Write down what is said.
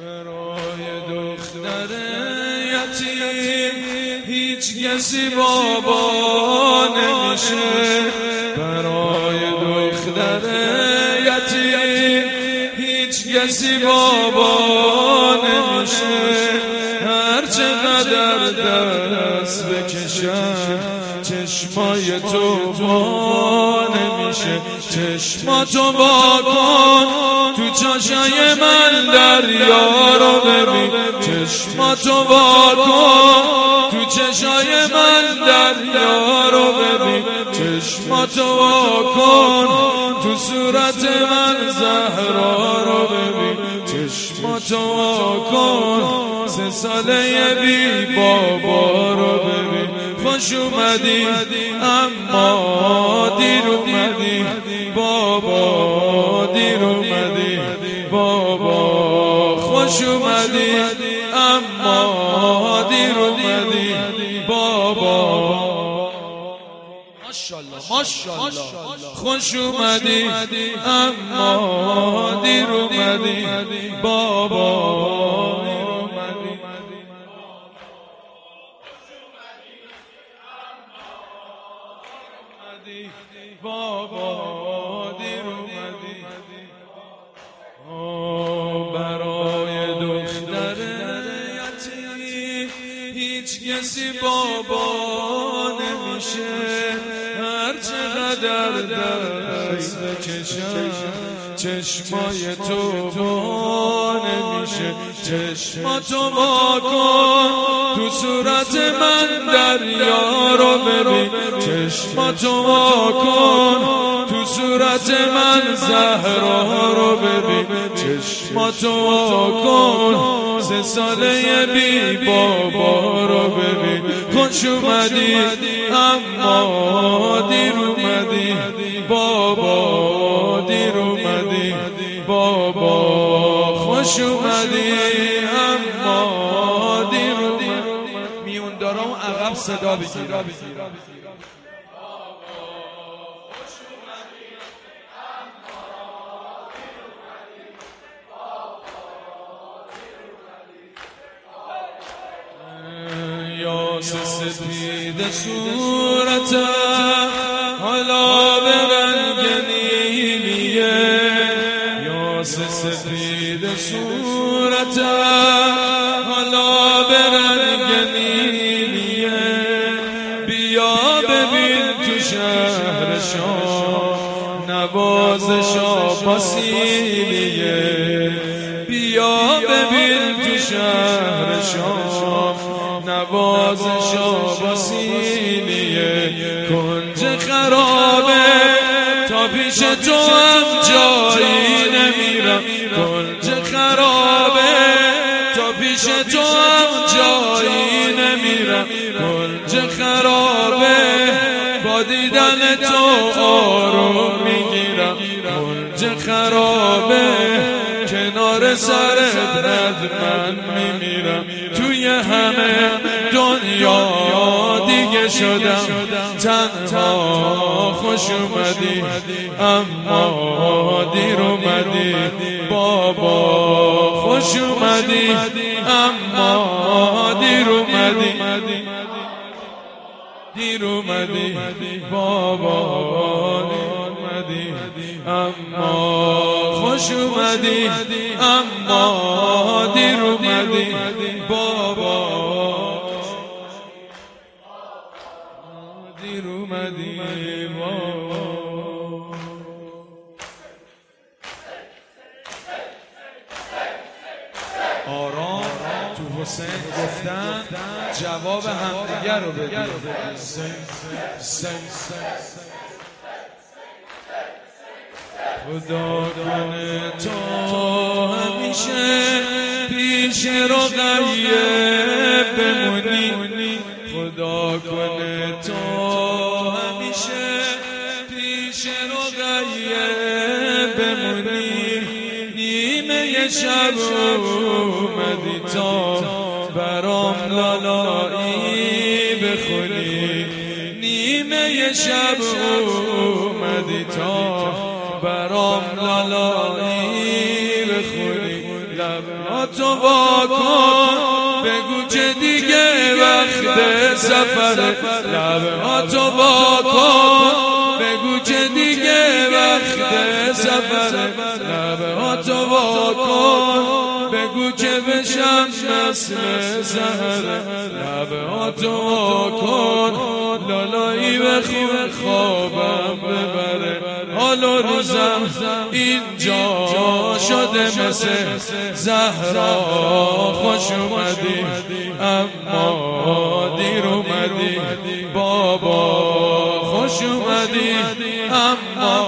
برای دختر یتیم هیچ کسی بابا نمیشه. برای دختر یتیم هیچ کسی بابا نمیشه. هر چقدر دست بکشم چشمای تو با نمیشه. چشماتو با کن تو چاشای من دریا رو ببین. چشماتو با کن تو چشای من دریا رو ببین. چشماتو با کن تو صورت من زهرا رو ببین. چشماتو با کن سه ساله بی بابا رو ببین. خوش اومدی اما دیر اومدی. بابا دیر اومدی. بابا خوش اومدی اما دیر اومدی. بابا ماشاءالله خوش اومدی اما دیر اومدی. بابا بابا دیر اومدی. برای دختر یتیم هیچ کسی بابا نمیشه. چقدر دست چشمای تو با نمیشه چشماتو با کن تو صورت من دریا رو ببین. چشماتو با کن تو صورت من زهرا رو ببین. چشماتو با کن سه ساله بی بابا رو ببین. خوش اومدی اما دیر اومدی. بابا دیر اومدی. بابا خوش اومدی اما دیر اومدی. میون دارم عقب صدا بگیرم. یا سپید صورت حالا به رنگ نیلیه یا سپید صورت حالا به رنگ نیلیه بیا ببین تو شهر شام نوازشا پاسیلیه بیا ببین تو شهر شام نوازشا باسیلیه کنج خرابه. تا پیش تو هم جایی نمیرم. کنج خرابه. تا پیش تو هم جایی نمیرم. کنج خرابه. با دیدن تو آروم می‌گیرم. کنج خرابه. کنار سرت من میمیرم. توی همه دنیا دیگه شدم. تنها خوش اومدی اما دیر اومدی. بابا خوش اومدی اما دیر اومدی. دیر اومدی. بابا اومدی. اما خوش اومدی اما دیر اومدی بابا. دیر اومدی بابا. آرام تو حسین گفتن جواب همدیگر رو بدید خدا کنه تو همیشه پیش رقیه بمونی. خدا کنه تو همیشه پیش رقیه بمونی. نیمه شب اومدی تا برام لالایی بخونی. نیمه شب اومدی تا برام لالایی بخونی. تو واکن بگو که دیگه وقت سفر. تو واکن بگو که دیگه وقت سفر. بشم مثل زهر. لبه تو کن لالایی به خون خوابم ببره. حال و روزم اینجا شده مثل زهرا. خوش اومدی اما دیر اومدی. بابا خوش اومدی اما